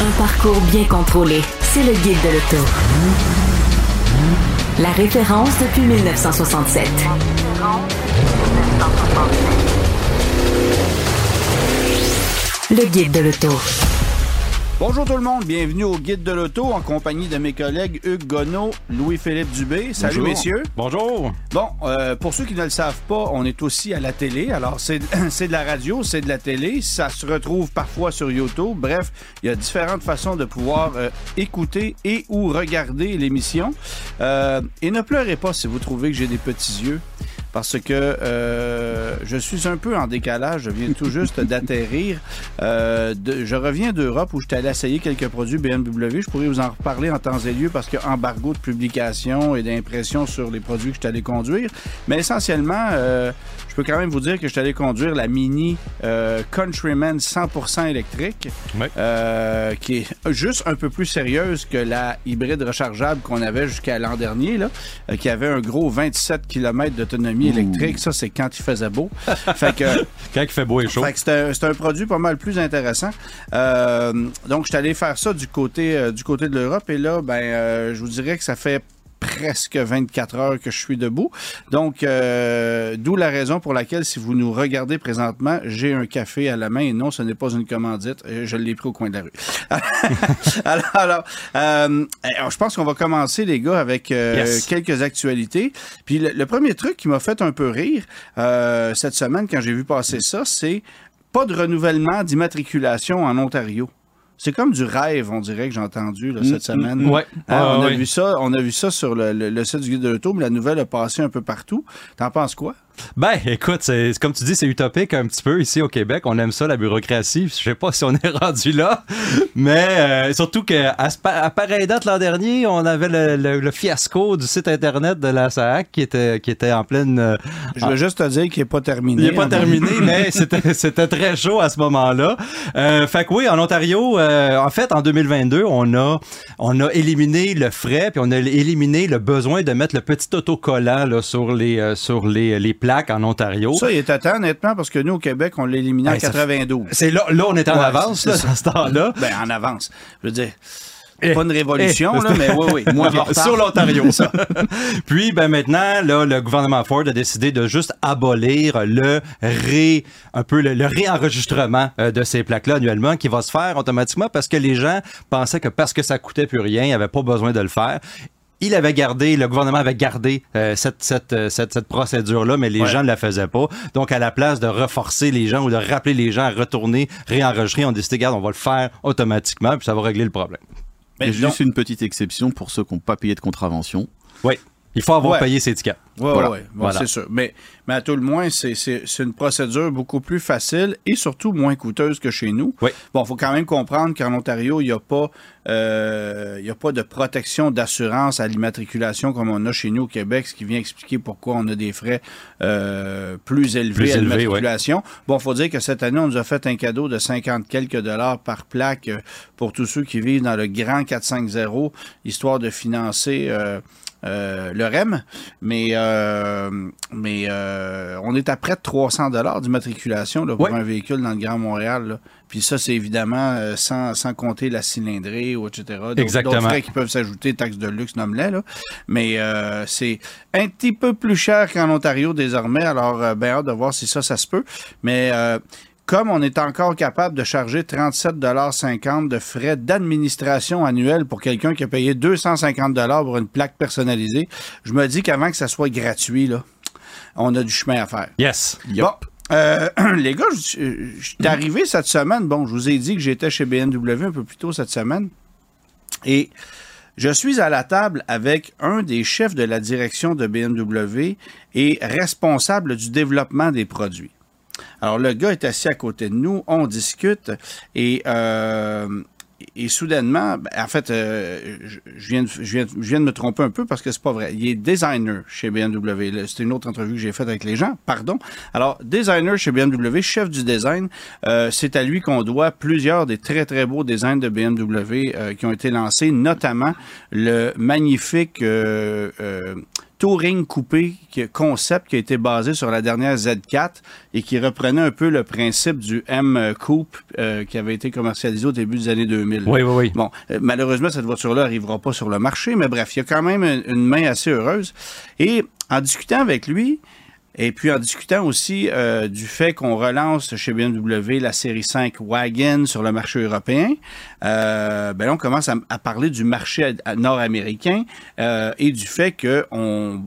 Un parcours bien contrôlé. C'est le guide de l'auto. La référence depuis 1967. Le guide de l'auto. Bonjour tout le monde, bienvenue au Guide de l'Auto en compagnie de mes collègues Hugues Gonneau, Louis-Philippe Dubé. Salut Bonjour. messieurs. Bonjour. Bon, euh, pour ceux qui ne le savent pas, on est aussi à la télé. Alors, c'est c'est de la radio, c'est de la télé. Ça se retrouve parfois sur YouTube. Bref, il y a différentes façons de pouvoir euh, écouter et ou regarder l'émission. Euh, et ne pleurez pas si vous trouvez que j'ai des petits yeux. Parce que euh, je suis un peu en décalage. Je viens tout juste d'atterrir. Euh, je reviens d'Europe où j'étais allé essayer quelques produits BMW. Je pourrais vous en reparler en temps et lieu parce qu'il y a embargo de publication et d'impression sur les produits que je suis allé conduire. Mais essentiellement, euh, je peux quand même vous dire que je suis allé conduire la Mini euh, Countryman 100% électrique, euh, qui est juste un peu plus sérieuse que la hybride rechargeable qu'on avait jusqu'à l'an dernier, là, euh, qui avait un gros 27 km d'autonomie électrique. Ça, c'est quand il faisait beau. fait que Quand il fait beau et chaud. fait que c'est un, c'est un produit pas mal plus intéressant. Euh, donc, je suis allé faire ça du côté, euh, du côté de l'Europe. Et là, ben, euh, je vous dirais que ça fait presque 24 heures que je suis debout. Donc, euh, d'où la raison pour laquelle, si vous nous regardez présentement, j'ai un café à la main. Et non, ce n'est pas une commandite. Euh, Je l'ai pris au coin de la rue. alors, alors, euh, alors, je pense qu'on va commencer, les gars, avec euh, Yes. quelques actualités. Puis le, le premier truc qui m'a fait un peu rire cette semaine quand j'ai vu passer ça, c'est pas de renouvellement d'immatriculation en Ontario. C'est comme du rêve, on dirait que j'ai entendu là, cette semaine. Mm, ouais. Hein, Ah, on, a ouais. vu ça, on a vu ça sur le, le- le site du guide de l'auto, mais la nouvelle a passé un peu partout. T'en penses quoi? Ben, écoute, c'est comme tu dis, c'est utopique un petit peu ici au Québec. On aime ça, la bureaucratie. Je sais pas si on est rendu là, mais euh, surtout que à, pareille date l'an dernier, on avait le, le- le fiasco du site internet de la SAC qui était qui était en pleine. euh, Je veux juste te dire qu'il n'est pas terminé. Il n'est pas terminé, mais c'était c'était très chaud à ce moment-là. Euh, fait que oui, en Ontario, en fait, en 2022, on a on a éliminé le frais, puis on a éliminé le besoin de mettre le petit autocollant là, sur les sur les, les plaques en Ontario. Ça, il est à temps, honnêtement, parce que nous, au Québec, on l'a éliminé en Ben, ça fait- 92. C'est là, là, on est en Ouais, avance là, ça. à ce temps-là. Ben, en avance. Je veux dire, Eh, pas une révolution, eh, là, mais oui, oui. En sur l'Ontario. Puis ben maintenant, là, le gouvernement Ford a décidé de juste abolir le ré, un peu le, le réenregistrement euh, de ces plaques-là annuellement, qui va se faire automatiquement parce que les gens pensaient que parce que ça coûtait plus rien, il n'y avait pas besoin de le faire. Il avait gardé, le gouvernement avait gardé euh, cette, cette, euh, cette, cette procédure-là, mais les Ouais. gens ne la faisaient pas. Donc, à la place de reforcer les gens ou de rappeler les gens à retourner, réenregistrer, on décidé, regarde, on va le faire automatiquement, puis ça va régler le problème. Mais juste une petite exception pour ceux qui n'ont pas payé de contravention. Oui. Il faut avoir Ouais. payé ses tickets. Oui, Voilà. oui, bon, Voilà. c'est sûr. Mais, mais à tout le moins, c'est- c'est c'est une procédure beaucoup plus facile et surtout moins coûteuse que chez nous. Oui. Bon, il faut quand même comprendre qu'en Ontario, il n'y a, pas, euh, il y a pas de protection d'assurance à l'immatriculation comme on a chez nous au Québec, ce qui vient expliquer pourquoi on a des frais euh, plus élevés Plus à l'immatriculation. Bon, il faut dire que cette année, on nous a fait un cadeau de 50 quelques dollars par plaque euh, pour tous ceux qui vivent dans le grand 450, histoire de financer... euh, le REM, mais, euh, mais euh, on est à près de 300 dollars d'immatriculation pour Ouais. un véhicule dans le Grand Montréal. là. Puis ça, c'est évidemment euh, sans, sans compter la cylindrée ou etc. D'autres- Exactement. D'autres frais qui peuvent s'ajouter, taxes de luxe, nomme-les. là. Mais euh, c'est un petit peu plus cher qu'en Ontario désormais. Alors, euh, ben hâte de voir si ça, ça se peut. Mais euh, comme on est encore capable de charger 37,50 de frais d'administration annuels pour quelqu'un qui a payé 250 pour une plaque personnalisée, je me dis qu'avant que ça soit gratuit, là, on a du chemin à faire. Yes. Bon. euh, les gars, je suis arrivé cette semaine. Bon, je vous ai dit que j'étais chez BMW un peu plus tôt cette semaine. Et je suis à la table avec un des chefs de la direction de BMW et responsable du développement des produits. Alors, le gars est assis à côté de nous, on discute et, euh, et soudainement, ben, en fait, euh, je, viens de, me tromper un peu parce que c'est pas vrai. Il est designer chez BMW. C'était une autre entrevue que j'ai faite avec les gens. Pardon. Alors, designer chez BMW, chef du design, euh, c'est à lui qu'on doit plusieurs des très, très beaux designs de BMW qui ont été lancés, notamment le magnifique euh, Touring coupé concept qui a été basé sur la dernière Z4 et qui reprenait un peu le principe du M Coupe euh, qui avait été commercialisé au début des années 2000. Oui, oui, oui. Bon, euh, malheureusement, cette voiture-là n'arrivera pas sur le marché, mais bref, il y a quand même une main assez heureuse. Et en discutant avec lui, et puis en discutant aussi euh, du fait qu'on relance chez BMW la série 5 Wagon sur le marché européen, euh, ben là, on commence à, parler du marché nord-américain euh, et du fait que on,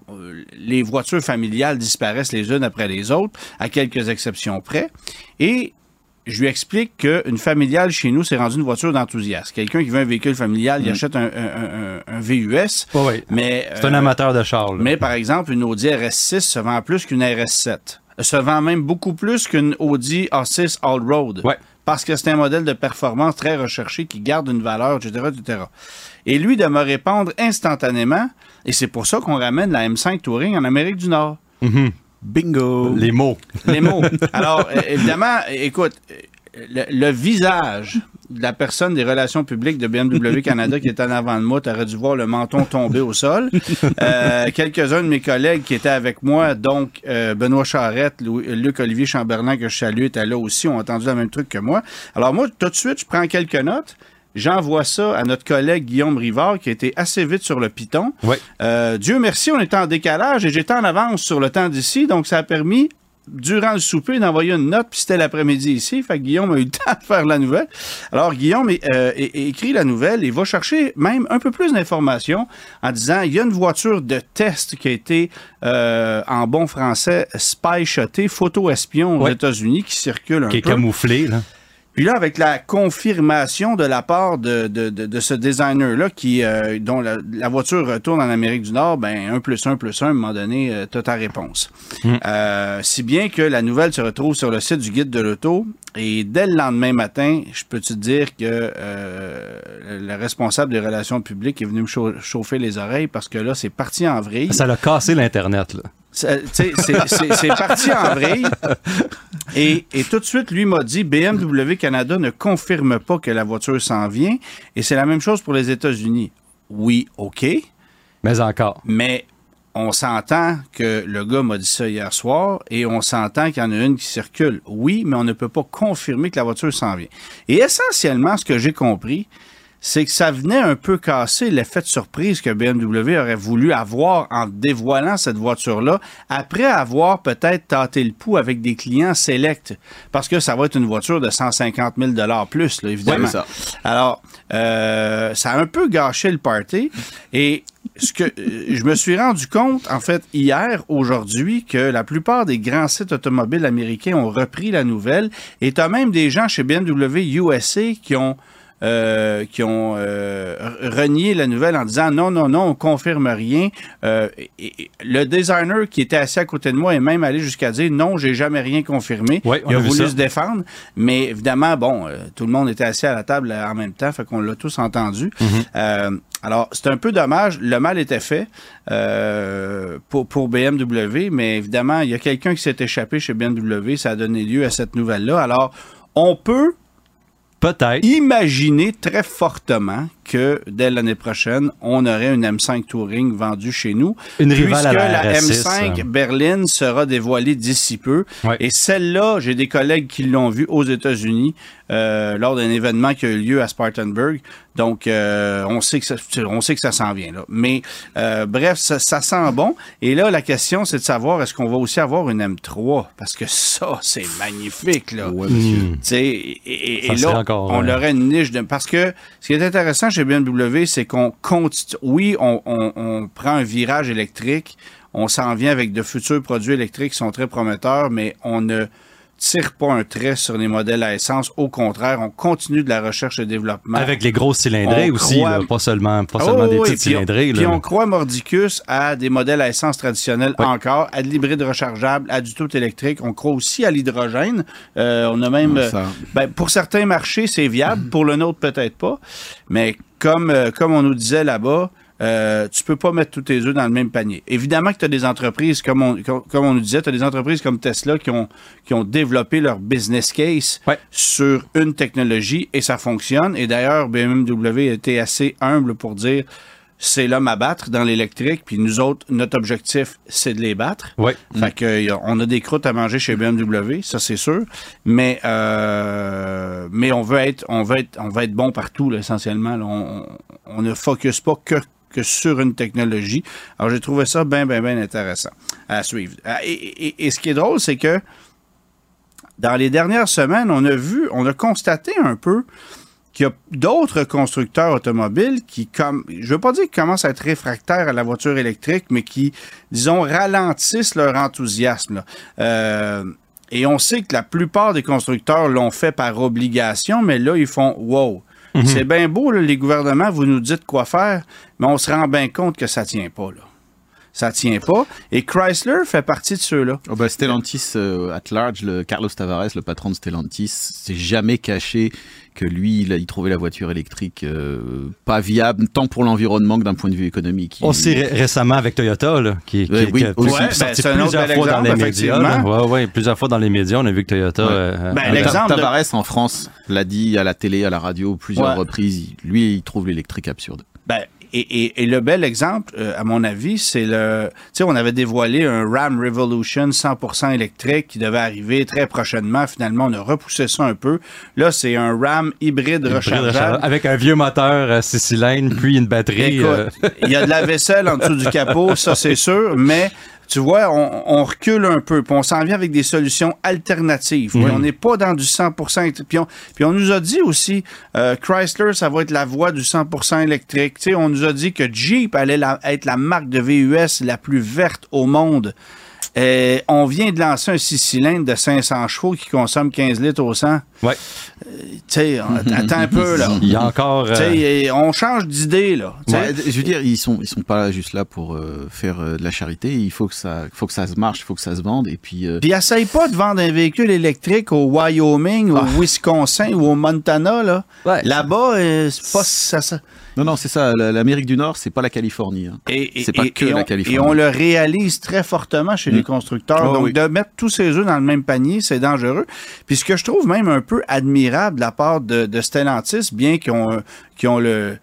les voitures familiales disparaissent les unes après les autres, à quelques exceptions près. Et je lui explique qu'une familiale chez nous, c'est rendu une voiture d'enthousiaste. Quelqu'un qui veut un véhicule familial, il achète un, un- un- un VUS. Oui. Mais, C'est un euh, amateur de char. là. mais par exemple, une Audi RS6 se vend plus qu'une RS7. Se vend même beaucoup plus qu'une Audi A6 All-Road. Ouais. Parce que c'est un modèle de performance très recherché qui garde une valeur, etc., etc. Et lui de me répondre instantanément, et c'est pour ça qu'on ramène la M5 Touring en Amérique du Nord. Bingo! Les mots. Les mots. Alors, euh, évidemment, euh, écoute, euh, le, le visage de la personne des relations publiques de BMW Canada qui était en avant de moi, tu aurais dû voir le menton tomber au sol. Euh, Quelques-uns de mes collègues qui étaient avec moi, donc euh, Benoît Charette, Lou- Luc-Olivier Chamberlain, que je salue, étaient là aussi, ont entendu le même truc que moi. Alors moi, tout de suite, je prends quelques notes. J'envoie ça à notre collègue Guillaume Rivard, qui a été assez vite sur le piton. Ouais. Euh, Dieu merci, on était en décalage et j'étais en avance sur le temps d'ici, donc ça a permis, durant le souper, d'envoyer une note, puis c'était l'après-midi ici. Fait que Guillaume a eu le temps de faire la nouvelle. Alors, Guillaume euh, écrit la nouvelle et va chercher même un peu plus d'informations en disant il y a une voiture de test qui a été, euh, en bon français, spy shotée, photo espion aux. États-Unis, qui circule un Qui est peu. camouflé, là. Puis là, avec la confirmation de la part de, de, de, de ce designer-là, qui euh, dont la, la voiture retourne en Amérique du Nord, ben 1 plus 1 plus 1, à un moment donné, euh, t'as ta réponse. Euh, si bien que la nouvelle se retrouve sur le site du guide de l'auto, et dès le lendemain matin, je peux te dire que euh, le le responsable des relations publiques est venu me chau- chauffer les oreilles parce que là, c'est parti en vrille. Ça l'a cassé l'Internet, là. C'est parti en vrille. Et, et tout de suite, lui m'a dit BMW Canada ne confirme pas que la voiture s'en vient. Et c'est la même chose pour les États-Unis. Oui, OK. Mais encore. Mais on s'entend que le gars m'a dit ça hier soir et on s'entend qu'il y en a une qui circule. Oui, mais on ne peut pas confirmer que la voiture s'en vient. Et essentiellement, ce que j'ai compris, c'est que ça venait un peu casser l'effet de surprise que BMW aurait voulu avoir en dévoilant cette voiture-là, après avoir peut-être tâté le pouls avec des clients sélects. Parce que ça va être une voiture de 150 000 plus, là, évidemment. Ouais, ça. Alors, euh, ça a un peu gâché le party. Et ce que euh, je me suis rendu compte, en fait, hier, aujourd'hui, que la plupart des grands sites automobiles américains ont repris la nouvelle. Et tu as même des gens chez BMW USA qui ont euh, qui ont euh, renié la nouvelle en disant non, non, non, on confirme rien. Euh, et- et le designer qui était assis à côté de moi est même allé jusqu'à dire non, j'ai jamais rien confirmé. Ouais, Il a voulu ça. se défendre, mais évidemment, bon, euh, tout le monde était assis à la table en même temps, fait qu'on l'a tous entendu. Euh, alors, c'est un peu dommage. Le mal était fait euh, pour, pour BMW, mais évidemment, il y a quelqu'un qui s'est échappé chez BMW. Ça a donné lieu à cette nouvelle-là. Alors, on peut Peut-être. imaginer très fortement que dès l'année prochaine, on aurait une M5 Touring vendue chez nous. Une puisque à la la RS6, M5 euh. berline sera dévoilée d'ici peu. Ouais. Et celle-là, j'ai des collègues qui l'ont vue aux États-Unis euh, lors d'un événement qui a eu lieu à Spartanburg. Donc, euh, on sait que ça, on sait que ça s'en vient là. Mais euh, bref, ça, ça sent bon. Et là, la question, c'est de savoir est-ce qu'on va aussi avoir une M3 Parce que ça, c'est magnifique là. Ouais, sais, et, et- et là, encore, on euh, aurait une niche de... Parce que ce qui est intéressant chez BMW, c'est qu'on continue... Oui, on, on- on prend un virage électrique, on s'en vient avec de futurs produits électriques qui sont très prometteurs, mais on ne tire pas un trait sur les modèles à essence. Au contraire, on continue de la recherche et développement. Avec les grosses cylindrées On aussi, croit- là, pas seulement, pas seulement oui, des oui, petites puis on- cylindrées. Puis là. on croit mordicus à des modèles à essence traditionnels encore, à de l'hybride rechargeable, à du tout électrique. On croit aussi à l'hydrogène. Euh, on a même... Euh, ça. ben, pour certains marchés, c'est viable. Pour le nôtre, peut-être pas. Mais comme, euh, comme on nous disait là-bas, euh, tu peux pas mettre tous tes œufs dans le même panier. Évidemment que tu as des entreprises, comme on, comme, comme on nous disait, tu as des entreprises comme Tesla qui ont, qui ont développé leur business case Ouais. sur une technologie et ça fonctionne. Et d'ailleurs, BMW a été assez humble pour dire c'est l'homme à battre dans l'électrique, puis nous autres, notre objectif, c'est de les battre. Ouais. Fait que, on a des croûtes à manger chez BMW, ça c'est sûr. Mais euh, mais on veut être on veut être on va être bon partout là, essentiellement. là. On, on ne focus pas que que sur une technologie. Alors j'ai trouvé ça bien bien bien intéressant à suivre. Ah, Et, ce qui est drôle, c'est que dans les dernières semaines, on a vu, on a constaté un peu qu'il y a d'autres constructeurs automobiles qui, comme, je veux pas dire qu'ils commencent à être réfractaires à la voiture électrique, mais qui, disons, ralentissent leur enthousiasme. Euh, et on sait que la plupart des constructeurs l'ont fait par obligation, mais là, ils font wow. C'est bien beau, là, les gouvernements, vous nous dites quoi faire, mais on se rend bien compte que ça tient pas, là. Ça tient pas. Et Chrysler fait partie de ceux-là. Oh bah, Stellantis euh, at large, le Carlos Tavares, le patron de Stellantis, s'est jamais caché que lui, il, a- il trouvait la voiture électrique euh, pas viable, tant pour l'environnement que d'un point de vue économique. Il- Aussi ré- récemment avec Toyota, là, qui, qui, Ouais, oui, qui a aussi. Ouais, ben, sorti autre plusieurs fois dans les médias. Ouais, ouais, plusieurs fois dans les médias, on a vu que Toyota. Ouais. euh, Ben, l'exemple- de- Tavares en France l'a dit à la télé, à la radio plusieurs Ouais. reprises. Lui, il trouve l'électrique absurde. Ben, et, et- et le bel exemple, euh, à mon avis, c'est le. Tu sais, on avait dévoilé un Ram Revolution 100% électrique qui devait arriver très prochainement. Finalement, on a repoussé ça un peu. Là, c'est un Ram hybride, hybride rechargeable. rechargeable, Avec un vieux moteur à six cylindres, puis une batterie. euh, Écoute, il y a de la vaisselle en dessous du capot, ça c'est sûr, mais tu vois, on, on recule un peu, puis on s'en vient avec des solutions alternatives. Puis on n'est pas dans du 100%. électrique. Puis on, puis on nous a dit aussi, euh, Chrysler, ça va être la voie du 100% électrique. Tu sais, on nous a dit que Jeep allait la- être la marque de VUS la plus verte au monde. Euh, on vient de lancer un 6 cylindres de 500 chevaux qui consomme 15 litres au 100. ouais. Tu sais, on- attends un peu, là. Il y a encore. Tu euh, sais, on change d'idée, là. Ouais, je veux dire, ils sont ils sont pas juste là pour euh, faire euh, de la charité. Il faut que ça faut que ça se marche, il faut que ça se vende. Et puis euh, Puis essaye pas de vendre un véhicule électrique au Wyoming, au Wisconsin ou au Montana. Là. Ouais. Là-bas, euh, c'est pas ça. ça. Non non c'est ça. la- L'Amérique du Nord, c'est pas la Californie. hein. Et, et- C'est pas et- que et la Californie. Et on le réalise très fortement chez les Mm. constructeurs. Oh, Donc, oui. de mettre tous ces œufs dans le même panier, c'est dangereux. Puis ce que je trouve même un peu admirable de la part de, de Stellantis, bien qu'ils ont, ont le...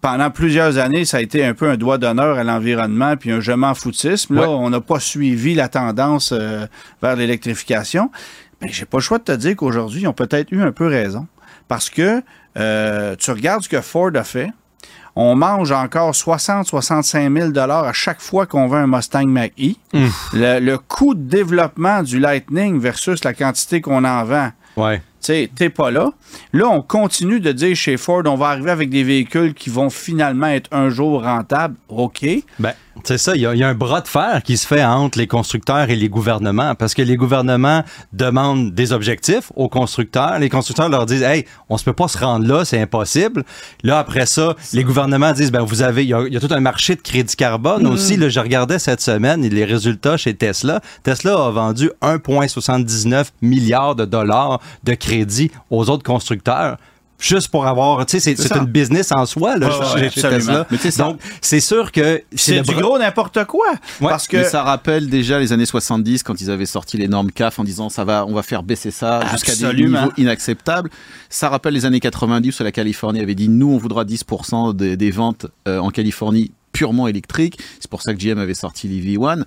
Pendant plusieurs années, ça a été un peu un doigt d'honneur à l'environnement puis un je m'en foutisme. Là, Ouais. on n'a pas suivi la tendance euh, vers l'électrification. Mais j'ai pas le choix de te dire qu'aujourd'hui, ils ont peut-être eu un peu raison. Parce que euh, tu regardes ce que Ford a fait, on mange encore 60-65 000 à chaque fois qu'on vend un Mustang Mach-E. Le, le coût de développement du Lightning versus la quantité qu'on en vend, Ouais. Tu t'es pas là. Là, on continue de dire chez Ford, on va arriver avec des véhicules qui vont finalement être un jour rentables. OK. Ben, c'est ça, il y, a- il y a un bras de fer qui se fait entre les constructeurs et les gouvernements parce que les gouvernements demandent des objectifs aux constructeurs. Les constructeurs leur disent Hey, on se peut pas se rendre là, c'est impossible. Là, après ça, les gouvernements disent Ben, vous avez, il y, a, il y a tout un marché de crédit carbone aussi. Là, je regardais cette semaine les résultats chez Tesla. Tesla a vendu 1,79 milliards de dollars de crédit aux autres constructeurs. Juste pour avoir, tu sais, c'est, une business en soi, là, ouais, absolument. Tesla. Donc, c'est sûr que C'est du bras- gros n'importe quoi. parce que Mais ça rappelle déjà les années 70 quand ils avaient sorti les normes CAF en disant ça va, on va faire baisser ça jusqu'à des niveaux inacceptables. Ça rappelle les années 90 où la Californie avait dit nous on voudra 10% des, des ventes euh, en Californie purement électriques. C'est pour ça que GM avait sorti les V1.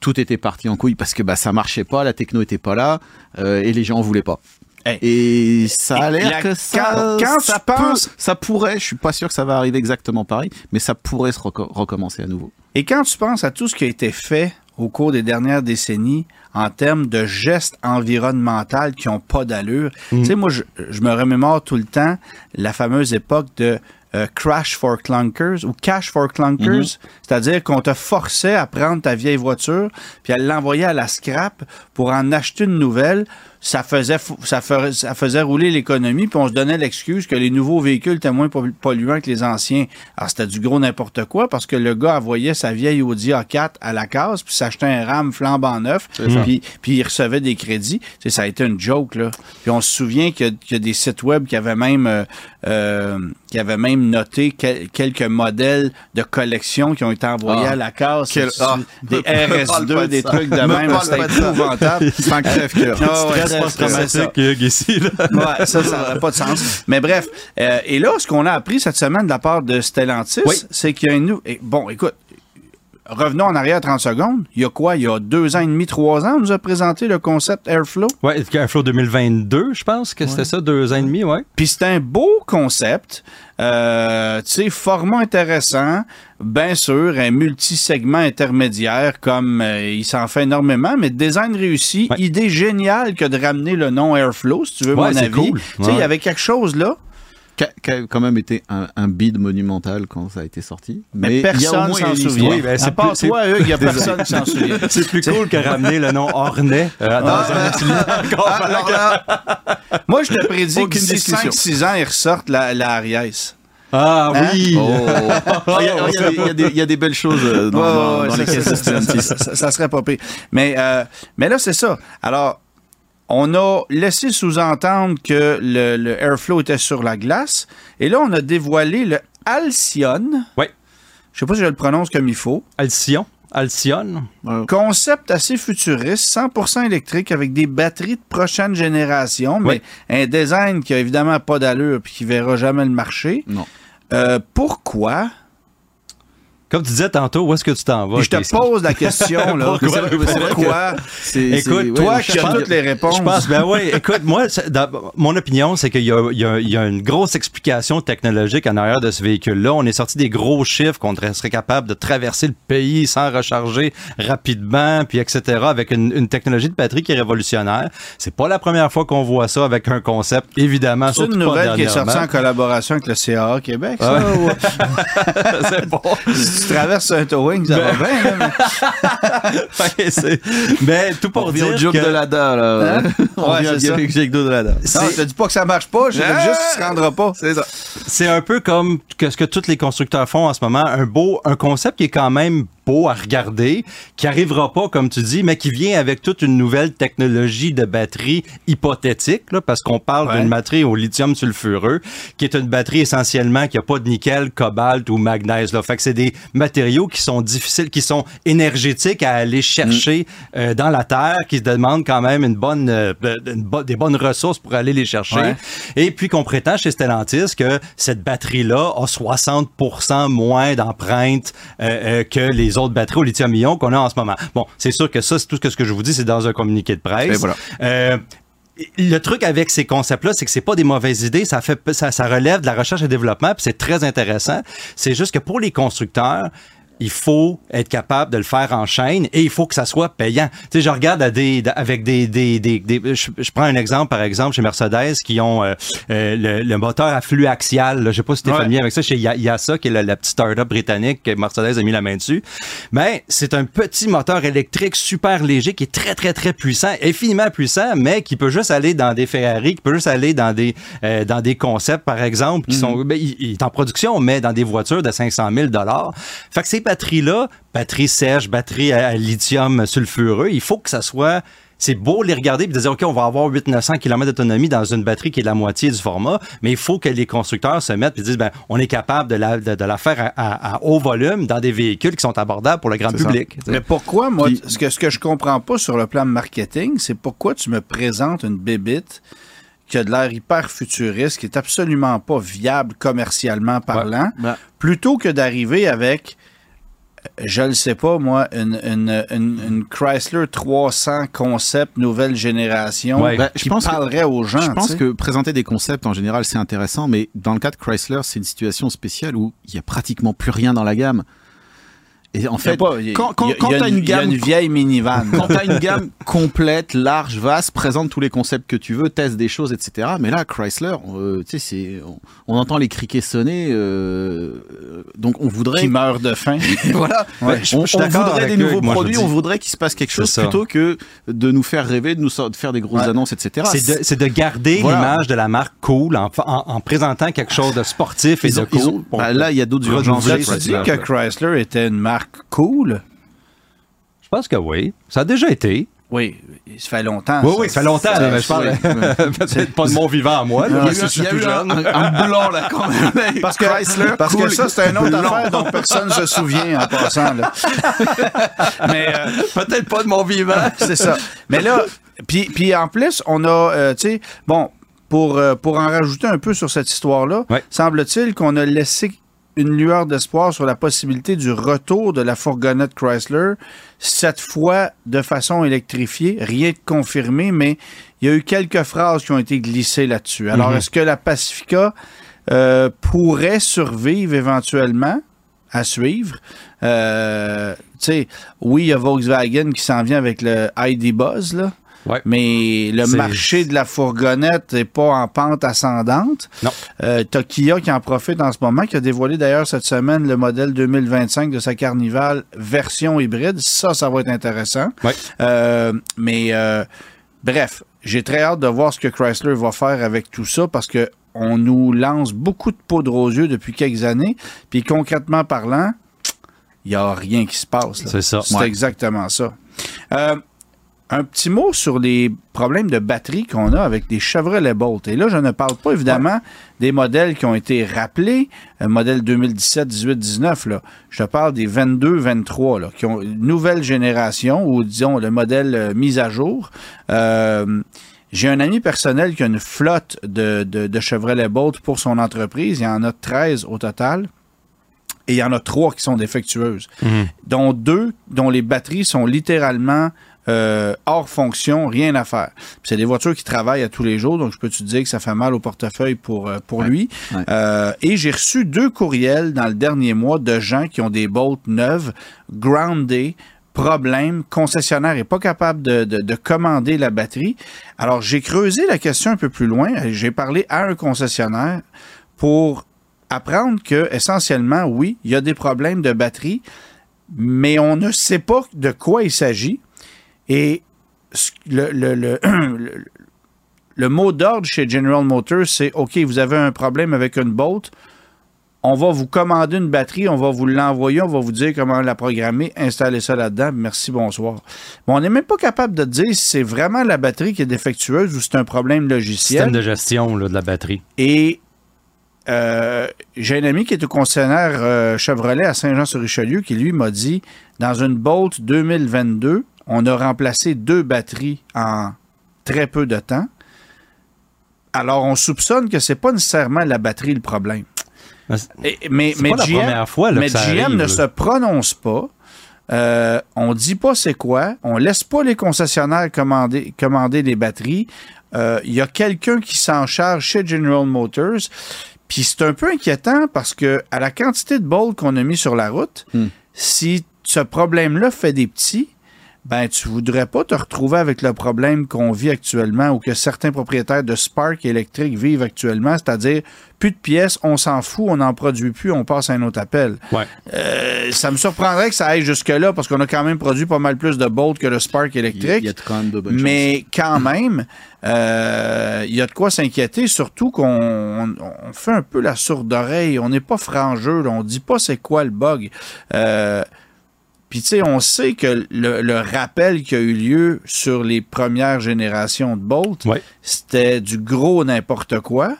Tout était parti en couille parce que bah ça marchait pas, la techno était pas là euh, et les gens en voulaient pas. Hey. Et ça a l'air la- que ça, quand- ça peut- ça pourrait, je suis pas sûr que ça va arriver exactement pareil, mais ça pourrait se reco- recommencer à nouveau. Et quand tu penses à tout ce qui a été fait au cours des dernières décennies en termes de gestes environnementaux qui n'ont pas d'allure, tu sais, moi, je, je me remémore tout le temps la fameuse époque de euh, Crash for Clunkers ou Cash for Clunkers, Mhm. c'est-à-dire qu'on te forçait à prendre ta vieille voiture puis à l'envoyer à la scrap pour en acheter une nouvelle. Ça faisait, ça ferait- ça faisait rouler l'économie, puis on se donnait l'excuse que les nouveaux véhicules étaient moins pollu- polluants que les anciens. Alors, c'était du gros n'importe quoi parce que le gars envoyait sa vieille Audi A4 à la case, puis s'achetait un RAM flambant neuf, puis, puis il recevait des crédits. Tu sais, ça a été une joke, là. Puis on se souvient qu'il y a- qu'il y, a des sites web qui avaient même, euh, euh, qui avaient même noté quel- quelques modèles de collection qui ont été envoyés Ah. à la case. Quel- ah. des pas RS2, de des ça. trucs de Me même? C'était épouvantable. ça. Hugues, ici. Là. Ouais, ça, ça n'aurait pas de sens. Mais bref, euh, et là, ce qu'on a appris cette semaine de la part de Stellantis, Oui. c'est qu'il y a une... Bon, écoute, revenons en arrière 30 secondes. Il y a quoi? Il y a deux ans et demi, trois ans, on nous a présenté le concept Airflow? Ouais, Airflow 2022, je pense que c'était ça, deux ans et demi, ouais. Puis c'est un beau concept, euh, tu sais, format intéressant, bien sûr, un multi-segment intermédiaire comme euh, il s'en fait énormément, mais design réussi, Ouais. idée géniale que de ramener le nom Airflow, si tu veux Ouais, mon c'est avis. cool. Tu sais, il y avait quelque chose là. Qui a, qui a quand même été un, un bid monumental quand ça a été sorti. Mais, au personne s'en souvient. Oui, ben, c'est c'est- toi, Hugues, il n'y a personne qui s'en souvient. C'est plus cool que ramener le nom Ornay euh, dans Ah, un lien. Alors là, Moi, je te prédis que d'ici discussion. 5-6 ans, ils ressortent la, la Ariès. Ah Hein? oui! oh. Il y, a- il y a des- il y a des- il y a des belles choses euh, dans, Ouais, dans- dans ça, les ça, ça- ça serait pas pire. Mais, euh, mais là, c'est ça. Alors, on a laissé sous-entendre que le, le Airflow était sur la glace. Et là, on a dévoilé le Alcyon. Ouais. Je sais pas si je le prononce comme il faut. Alcyon. Alcyon. Concept assez futuriste, 100% électrique avec des batteries de prochaine génération, mais un design qui a évidemment pas d'allure puis qui verra jamais le marché. Non. Euh, pourquoi? Comme tu disais tantôt, où est-ce que tu t'en vas? Je te pose la question, là. Pourquoi? Pourquoi? Écoute, Toi je as pense- toutes les réponses. Je pense, ben oui. Écoute, moi, dans- mon opinion, c'est qu'il y a, y y une grosse explication technologique en arrière de ce véhicule-là. On est sorti des gros chiffres qu'on serait capable de traverser le pays sans recharger rapidement, puis etc., avec une, une technologie de batterie qui est révolutionnaire. C'est pas la première fois qu'on voit ça avec un concept, évidemment. C'est une nouvelle qui est sortie en collaboration avec le CAA Québec, ça, Ouais. c'est bon. Tu traverses un towing, ça va bien, là, mais- Ouais, c'est- mais tout On pour revient dire au joke que- de l'ADA, là. Hein? On Ouais, avec Jake de l'ADA. Non, je te dis pas que ça marche pas, je te dis juste qu'il se rendra pas. C'est ça. C'est un peu comme que ce que tous les constructeurs font en ce moment, un beau, un concept qui est quand même beau à regarder, qui arrivera pas, comme tu dis, mais qui vient avec toute une nouvelle technologie de batterie hypothétique, là, parce qu'on parle Ouais. d'une batterie au lithium sulfureux, qui est une batterie essentiellement qui a pas de nickel, cobalt ou magnèse. Là. Fait que c'est des matériaux qui sont difficiles, qui sont énergétiques à aller chercher euh, dans la terre, qui demandent quand même une bonne, euh, une bo- des bonnes ressources pour aller les chercher. Ouais. Et puis qu'on prétend chez Stellantis que cette batterie-là a 60 moins d'empreintes euh, euh, que les autres batteries au lithium-ion qu'on a en ce moment. Bon, c'est sûr que ça, c'est tout ce que je vous dis, c'est dans un communiqué de presse. Voilà. Euh, le truc avec ces concepts-là, c'est que c'est pas des mauvaises idées, ça fait ça, ça relève de la recherche et développement, puis c'est très intéressant. C'est juste que pour les constructeurs, il faut être capable de le faire en chaîne et il faut que ça soit payant. Tu sais, je regarde à des, avec des, des, des, des- je, je prends un exemple par exemple chez Mercedes qui ont euh, euh, le, le moteur à flux axial. Là. Je sais pas si tu es Ouais. familier avec ça. Chez Ya- Yasa, qui est la, la petite start-up britannique que Mercedes a mis la main dessus. Mais c'est un petit moteur électrique super léger qui est très très très puissant, infiniment puissant, mais qui peut juste aller dans des Ferrari, qui peut juste aller dans des euh, dans des concepts par exemple qui sont ben, il, il est en production, mais dans des voitures de 500 000 dollars. Fait que ces batteries-là, batteries sèches, batteries à, à lithium sulfureux, il faut que ça soit c'est beau les regarder et de dire, OK, on va avoir 800-900 km d'autonomie dans une batterie qui est la moitié du format, mais il faut que les constructeurs se mettent et disent, ben, on est capable de la, de, de la faire à, à- à haut volume dans des véhicules qui sont abordables pour le grand public. Mais pourquoi, moi, Puis- ce que, ce que je comprends pas sur le plan marketing, c'est pourquoi tu me présentes une bébite qui a de l'air hyper futuriste, qui est absolument pas viable commercialement parlant, plutôt que d'arriver avec, euh, je le sais pas, moi, une, une- une- une Chrysler 300 concept nouvelle génération Ouais. Ben, je qui pense que- parlerait aux gens. Je pense tu sais. que présenter des concepts en général c'est intéressant, mais dans le cas de Chrysler, c'est une situation spéciale où il y a pratiquement plus rien dans la gamme. Et en fait, pas- y quand, quand, il y a- quand il y a t'as une il y a gamme une vieille minivan. quand t'as une gamme complète, large, vaste, présente tous les concepts que tu veux, teste des choses, etc. Mais là, Chrysler, euh, tu sais, c'est, on, on entend les criquets sonner, euh, euh, donc on voudrait. qui meurt de faim. voilà. Ouais, je- on, je voudrait des eux, nouveaux moi, produits, on voudrait qu'il se passe quelque chose plutôt que de nous faire rêver, de nous de faire des grosses Ouais. annonces, etc. C'est de, garder Voilà. l'image de la marque cool en, en- en présentant quelque chose de sportif et Ils de ont- cool. ont- bah, là, il y a d'autres urgences. As-tu dit que Chrysler était une marque cool? Je pense que oui. Ça a déjà été. Oui, ça fait longtemps. Oui, ça. oui, ça fait longtemps, là, mais je parle peut-être pas de mon vivant à moi. là, parce que je suis jeune. un- un blanc là quand même. Parce que, Chrysler, parce que ça, c'est une autre affaire dont personne ne se souvient en passant. là. Mais euh, Peut-être pas de mon vivant. c'est ça. Mais là, puis, puis en plus, on a, euh, tu sais, bon, pour, euh, pour en rajouter un peu sur cette histoire-là, Ouais. semble-t-il qu'on a laissé une lueur d'espoir sur la possibilité du retour de la fourgonnette Chrysler, cette fois de façon électrifiée. Rien de confirmé, mais il y a eu quelques phrases qui ont été glissées là-dessus. Alors, Mhm. est-ce que la Pacifica euh, pourrait survivre éventuellement? à suivre? Euh, tu sais, oui, il y a Volkswagen qui s'en vient avec le ID Buzz, là. Ouais. Mais le marché de la fourgonnette n'est pas en pente ascendante. Non. Euh, t'as Kia qui en profite en ce moment, qui a dévoilé d'ailleurs cette semaine le modèle 2025 de sa Carnival version hybride. Ça, ça va être intéressant. Ouais. Euh, mais euh, bref, j'ai très hâte de voir ce que Chrysler va faire avec tout ça parce que on nous lance beaucoup de poudre aux yeux depuis quelques années. Puis concrètement parlant, il n'y a rien qui se passe. C'est ça. C'est Ouais. exactement ça. Euh, un petit mot sur les problèmes de batterie qu'on a avec des Chevrolet Bolt. Et là, je ne parle pas évidemment des modèles qui ont été rappelés, euh, modèle 2017, 18, 19. Là. Je te parle des 22, 23, là, qui ont une nouvelle génération ou disons le modèle euh, mis à jour. Euh, j'ai un ami personnel qui a une flotte de, de, de Chevrolet Bolt pour son entreprise. Il y en a 13 au total. Et il y en a trois qui sont défectueuses, dont deux dont les batteries sont littéralement euh, hors fonction, rien à faire. C'est des voitures qui travaillent à tous les jours, donc je peux te dire que ça fait mal au portefeuille pour, euh, lui. ouais. Euh, et j'ai reçu deux courriels dans le dernier mois de gens qui ont des Bolt neuves, groundées, problème, concessionnaire n'est pas capable de, de- de commander la batterie. Alors, j'ai creusé la question un peu plus loin. J'ai parlé à un concessionnaire pour apprendre que, essentiellement, oui, il y a des problèmes de batterie, mais on ne sait pas de quoi il s'agit. Et le, le- le- le- le mot d'ordre chez General Motors, c'est OK, vous avez un problème avec une Bolt, on va vous commander une batterie, on va vous l'envoyer, on va vous dire comment la programmer, installer ça là-dedans, merci, bonsoir. Mais on n'est même pas capable de dire si c'est vraiment la batterie qui est défectueuse ou c'est un problème logiciel. Système de gestion là, de la batterie. Et euh, j'ai un ami qui est au concessionnaire euh, Chevrolet à Saint-Jean-sur-Richelieu qui, lui, m'a dit dans une Bolt 2022, on a remplacé deux batteries en très peu de temps. Alors, on soupçonne que c'est pas nécessairement la batterie le problème. Mais Et- mais mais pas GM, première fois, là, mais que ça GM arrive, ne là. se prononce pas. Euh, on dit pas c'est quoi. On laisse pas les concessionnaires commander, commander les batteries. Euh, Il y a quelqu'un qui s'en charge chez General Motors. Puis c'est un peu inquiétant parce que à la quantité de bols qu'on a mis sur la route, Hmm. si ce problème-là fait des petits, ben tu voudrais pas te retrouver avec le problème qu'on vit actuellement ou que certains propriétaires de Spark électrique vivent actuellement, c'est-à-dire plus de pièces, on s'en fout, on n'en produit plus, on passe à un autre appel. Ouais. Euh, ça me surprendrait que ça aille jusque-là parce qu'on a quand même produit pas mal plus de Bolt que le Spark électrique. il y a de bonnes Mais quand même, euh, il y a de quoi s'inquiéter, surtout qu'on on- on fait un peu la sourde oreille. On n'est pas frangeux, là. on dit pas c'est quoi le bug. Euh, puis tu sais, on sait que le, le rappel qui a eu lieu sur les premières générations de Bolt, Ouais. c'était du gros n'importe quoi.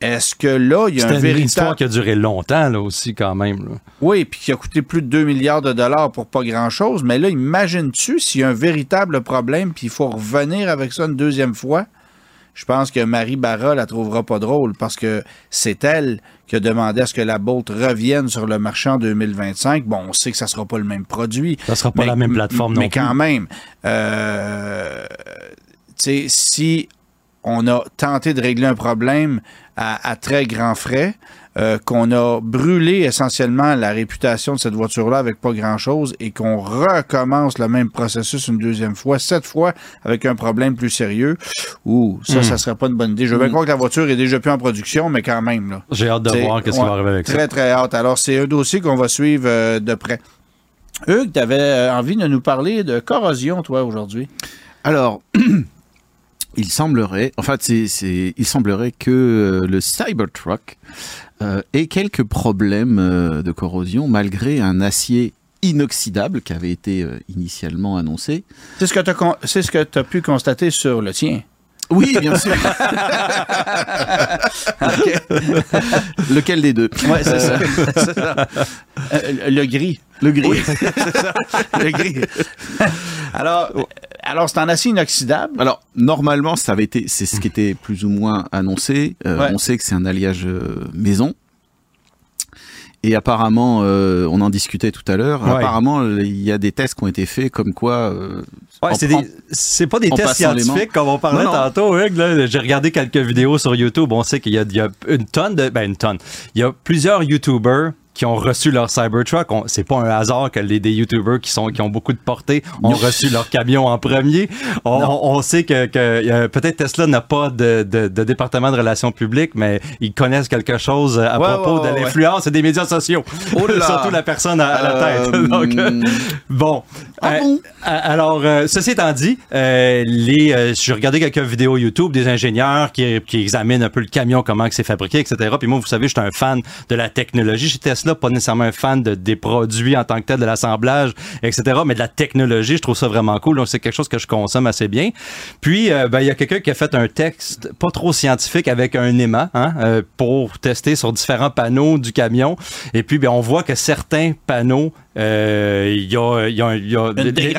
Est-ce que là, il y a un une véritable... histoire qui a duré longtemps, là aussi, quand même. là. Oui, puis qui a coûté plus de 2 milliards de dollars pour pas grand-chose. Mais là, imagines-tu s'il y a un véritable problème, puis il faut revenir avec ça une deuxième fois? Je pense que Marie Barra la trouvera pas drôle parce que c'est elle qui a demandé à ce que la Bolt revienne sur le marché en 2025. Bon, on sait que ça sera pas le même produit. Ça sera pas Mais- la même plateforme mais non plus. quand même, euh, tu sais, si on a tenté de régler un problème à, à très grands frais, euh, qu'on a brûlé essentiellement la réputation de cette voiture-là avec pas grand-chose et qu'on recommence le même processus une deuxième fois, cette fois avec un problème plus sérieux, ou ça, ça serait pas une bonne idée. Je veux bien croire que la voiture est déjà plus en production, mais quand même, là. J'ai hâte de voir qu'est-ce qui va arriver avec ça. Très, très hâte. Alors, c'est un dossier qu'on va suivre euh, de près. Hugues, tu avais envie de nous parler de corrosion, toi, aujourd'hui? Alors, il semblerait, en fait, c'est- il semblerait que euh, le Cybertruck euh, ait quelques problèmes euh, de corrosion malgré un acier inoxydable qui avait été euh, initialement annoncé. C'est ce que tu as, c'est ce que as pu constater sur le tien. Oui, bien sûr. Lequel des deux? Oui, c'est ça. Ça. Le gris. Le gris. Le gris. alors, alors c'est en acier inoxydable. Alors normalement, ça avait été, c'est ce qui était plus ou moins annoncé. Euh, Ouais. On sait que c'est un alliage euh, maison. Et apparemment, euh, on en discutait tout à l'heure. Ouais. Apparemment, il y a des tests qui ont été faits comme quoi. euh, Ouais, c'est, pas des tests scientifiques comme on parlait Non, non. tantôt. J'ai regardé quelques vidéos sur YouTube. On sait qu'il y y a une tonne de. Ben, une tonne. Il y a plusieurs YouTubers qui ont reçu leur Cybertruck. C'est pas un hasard que les, des YouTubers qui, sont, qui ont beaucoup de portée ont reçu leur camion en premier. On, on sait que, que euh, peut-être Tesla n'a pas de, de, de département de relations publiques, mais ils connaissent quelque chose à Ouais, propos ouais, de l'influence des médias sociaux. Oh là! Surtout la personne à, à la tête. Euh, Donc, euh, Bon. Ah Euh, bon? euh, alors, euh, ceci étant dit, euh, les, euh, j'ai regardé quelques vidéos YouTube des ingénieurs qui, qui examinent un peu le camion, comment c'est fabriqué, etc. Puis moi, vous savez, je suis un fan de la technologie chez Tesla, pas nécessairement un fan de, des produits en tant que tel, de l'assemblage, etc. Mais de la technologie, je trouve ça vraiment cool. Donc, c'est quelque chose que je consomme assez bien. Puis, euh, ben, il y a quelqu'un qui a fait un texte pas trop scientifique avec un aimant hein, euh, pour tester sur différents panneaux du camion. Et puis, ben, on voit que certains panneaux, euh, il y a, y a, y a les- les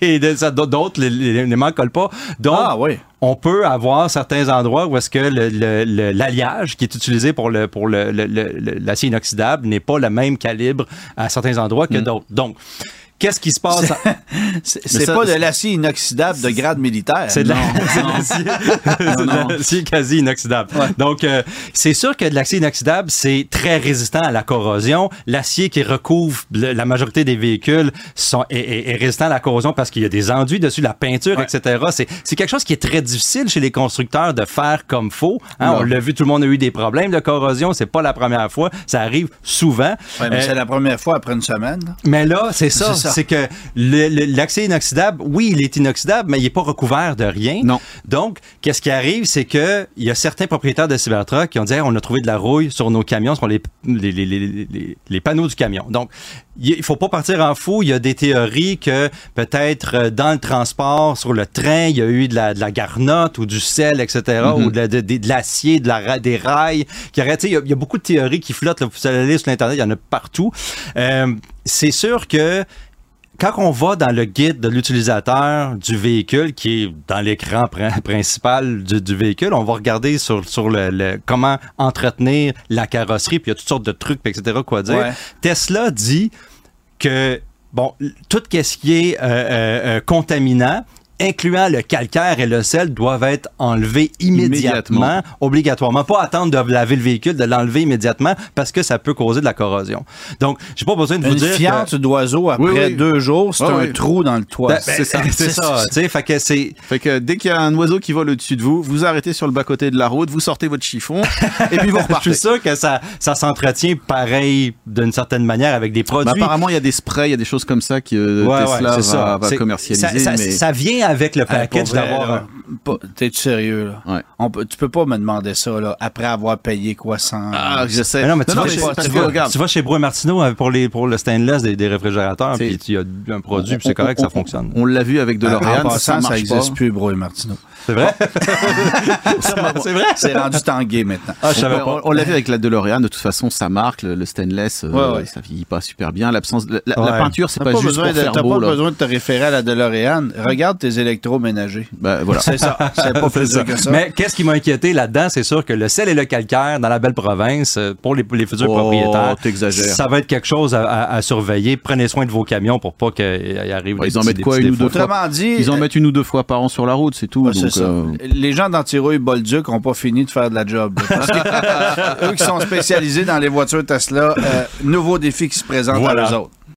et, d'autres, les, les, les pas. Donc, Ah oui. On peut avoir certains endroits où est-ce que l'alliage qui est utilisé pour le pour le- le- le- le- l'acier inoxydable n'est pas le même calibre à certains endroits Mm. que d'autres. Donc, qu'est-ce qui se passe? C'est, pas de l'acier inoxydable de grade militaire. C'est de l'acier- quasi inoxydable. Donc, euh, c'est sûr que de l'acier inoxydable, c'est très résistant à la corrosion. L'acier qui recouvre le- la majorité des véhicules sont, est, est- est résistant à la corrosion parce qu'il y a des enduits dessus, la peinture, etc. C'est, quelque chose qui est très difficile chez les constructeurs de faire comme faut. Hein, on l'a vu, tout le monde a eu des problèmes de corrosion. C'est pas la première fois. Ça arrive souvent. Ouais, mais Euh, c'est la première fois après une semaine. mais là, c'est ça. C'est que l'acier inoxydable, oui, il est inoxydable, mais il n'est pas recouvert de rien. Non. Donc, qu'est-ce qui arrive, c'est que il y a certains propriétaires de Cybertruck qui ont dit Hey, on a trouvé de la rouille sur nos camions, sur les, les, les, les, les- panneaux du camion. Donc, il faut pas partir en fou. Il y a des théories que peut-être euh, dans le transport, sur le train, il y a eu de la, de la garnotte ou du sel, etc., ou de, la- de- de- de l'acier, de la, des rails. Qui sais, il, y a, il y a beaucoup de théories qui flottent. Là, vous allez aller sur Internet, il y en a partout. Euh, c'est sûr que quand on va dans le guide de l'utilisateur du véhicule, qui est dans l'écran prin- principal du, du véhicule, on va regarder sur, sur le, le- comment entretenir la carrosserie, puis il y a toutes sortes de trucs, etc. quoi dire. Ouais. Tesla dit que bon, tout ce qui est euh, euh, euh, contaminant, incluant le calcaire et le sel, doivent être enlevés immédiatement, Immédiatement. obligatoirement. Pas attendre de laver le véhicule, de l'enlever immédiatement, parce que ça peut causer de la corrosion. Donc, j'ai pas besoin de vous Une dire. que- fiente d'oiseau après Oui, oui. deux jours, c'est Ouais, un oui. trou dans le toit. Ben, c'est ça. C'est ça. Fait que c'est. Fait que dès qu'il y a un oiseau qui vole au-dessus de vous, vous arrêtez sur le bas-côté de la route, vous sortez votre chiffon et puis vous Je repartez. suis sûr que ça, ça s'entretient pareil d'une certaine manière avec des Bah, produits. apparemment, il y a des sprays, il y a des choses comme ça que euh, ouais, Tesla c'est ça. va, va commercialiser. Ça, ça- mais... ça vient avec le package d'avoir. T'es-tu sérieux, là? Ouais. On peut, tu peux pas me demander ça, là, après avoir payé quoi, 100... Ah, je sais. Mais non, mais tu, vas, mais chez, parce tu que, vas- regarde, tu vas chez Bro et Martineau pour, les, pour le stainless des, des réfrigérateurs, puis tu as un produit, puis c'est correct, on- ça fonctionne. On l'a vu avec en DeLorean, passant, ça n'existe plus, Bro et Martineau. C'est vrai? c'est vrai? C'est rendu tangué maintenant. Ah, je savais on, pas. on l'a vu avec la DeLorean, de toute façon, ça marque, le, le stainless, euh, Ouais, ouais. ça vieillit pas super bien. L'absence, la, la- Ouais. la peinture, c'est pas, pas, juste pour faire t'as pas besoin de te référer à la DeLorean. Regarde tes électroménagers. Ben, voilà. C'est ça. C'est pas plus ça. que ça. Mais qu'est-ce qui m'a inquiété là-dedans, c'est sûr que le sel et le calcaire dans la belle province, euh, pour les, futurs Oh, propriétaires, ça va être quelque chose à, à- à surveiller. Prenez soin de vos camions pour pas qu'il arrive Ouais, des ils en mettent quoi, une ou deux fois Autrement dit, Ils en mettent une ou deux fois par an sur la route, c'est tout. Ouais, donc, ça. euh, Les gens d'Antirouille-Bolduc n'ont pas fini de faire de la job. Parce que, eux qui sont spécialisés dans les voitures Tesla, euh, nouveau défi qui se présente Voilà. à eux autres.